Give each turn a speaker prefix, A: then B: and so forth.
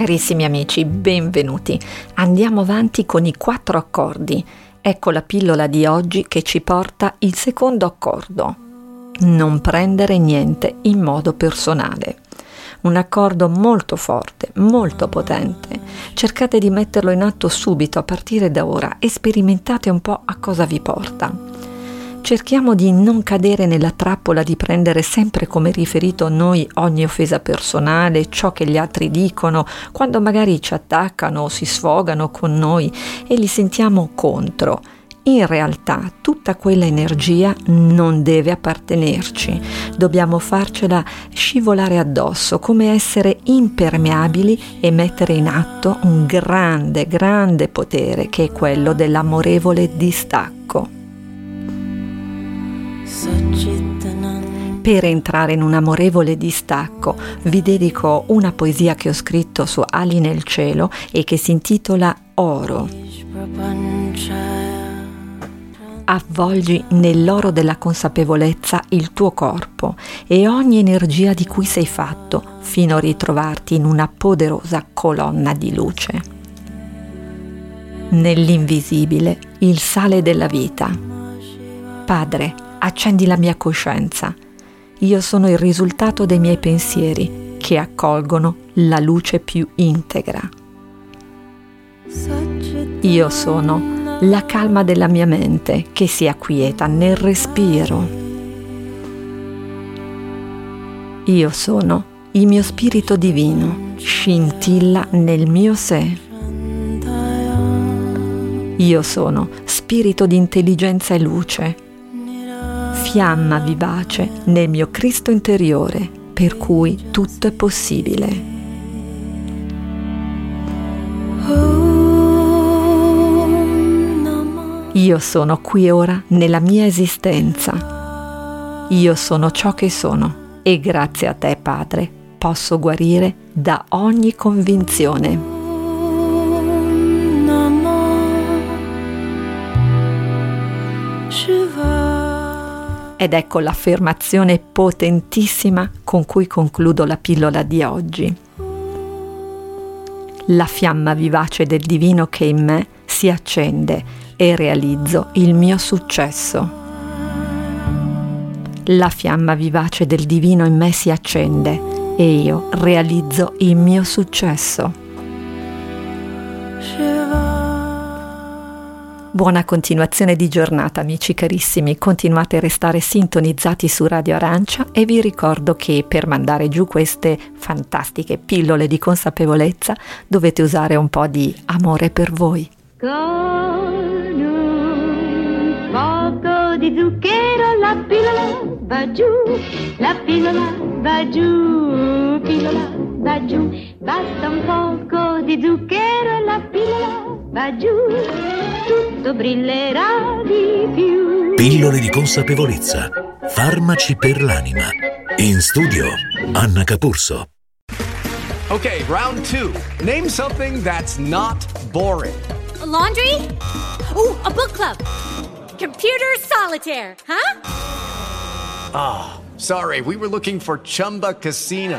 A: Carissimi amici, benvenuti. Andiamo avanti con i quattro accordi. Ecco la pillola di oggi che ci porta il secondo accordo. Non prendere niente in modo personale. Un accordo molto forte, molto potente. Cercate di metterlo in atto subito a partire da ora e sperimentate un po' a cosa vi porta. Cerchiamo di non cadere nella trappola di prendere sempre come riferito a noi ogni offesa personale, ciò che gli altri dicono, quando magari ci attaccano o si sfogano con noi e li sentiamo contro. In realtà tutta quella energia non deve appartenerci, dobbiamo farcela scivolare addosso, come essere impermeabili e mettere in atto un grande, grande potere che è quello dell'amorevole distacco. Per entrare in un amorevole distacco vi dedico una poesia che ho scritto su Ali nel cielo e che si intitola Oro. Avvolgi nell'oro della consapevolezza il tuo corpo e ogni energia di cui sei fatto fino a ritrovarti in una poderosa colonna di luce. Nell'invisibile il sale della vita. Padre, accendi la mia coscienza. Io sono il risultato dei miei pensieri che accolgono la luce più integra. Io sono la calma della mia mente che si acquieta nel respiro. Io sono il mio spirito divino, scintilla nel mio sé. Io sono spirito di intelligenza e luce, fiamma vivace nel mio Cristo interiore, per cui tutto è possibile. Io sono qui ora nella mia esistenza. Io sono ciò che sono e grazie a te, Padre, posso guarire da ogni convinzione. Ed ecco l'affermazione potentissima con cui concludo la pillola di oggi. La fiamma vivace del divino che in me si accende e realizzo il mio successo. La fiamma vivace del divino in me si accende e io realizzo il mio successo. Buona continuazione di giornata amici carissimi, continuate a restare sintonizzati su Radio Arancia e vi ricordo che per mandare giù queste fantastiche pillole di consapevolezza dovete usare un po' di amore per voi.
B: Con un poco di zucchero la pillola va giù, la pillola va giù, pillola va giù, basta un poco di zucchero e la pillola va giù, tutto brillerà di più.
C: Pillole di consapevolezza. Farmaci per l'anima. In studio Anna Capurso.
D: Okay, round two. Name something that's not boring.
E: A laundry? Ooh, a book club. Computer solitaire, huh?
D: Ah, oh, sorry, we were looking for Chumba Casino.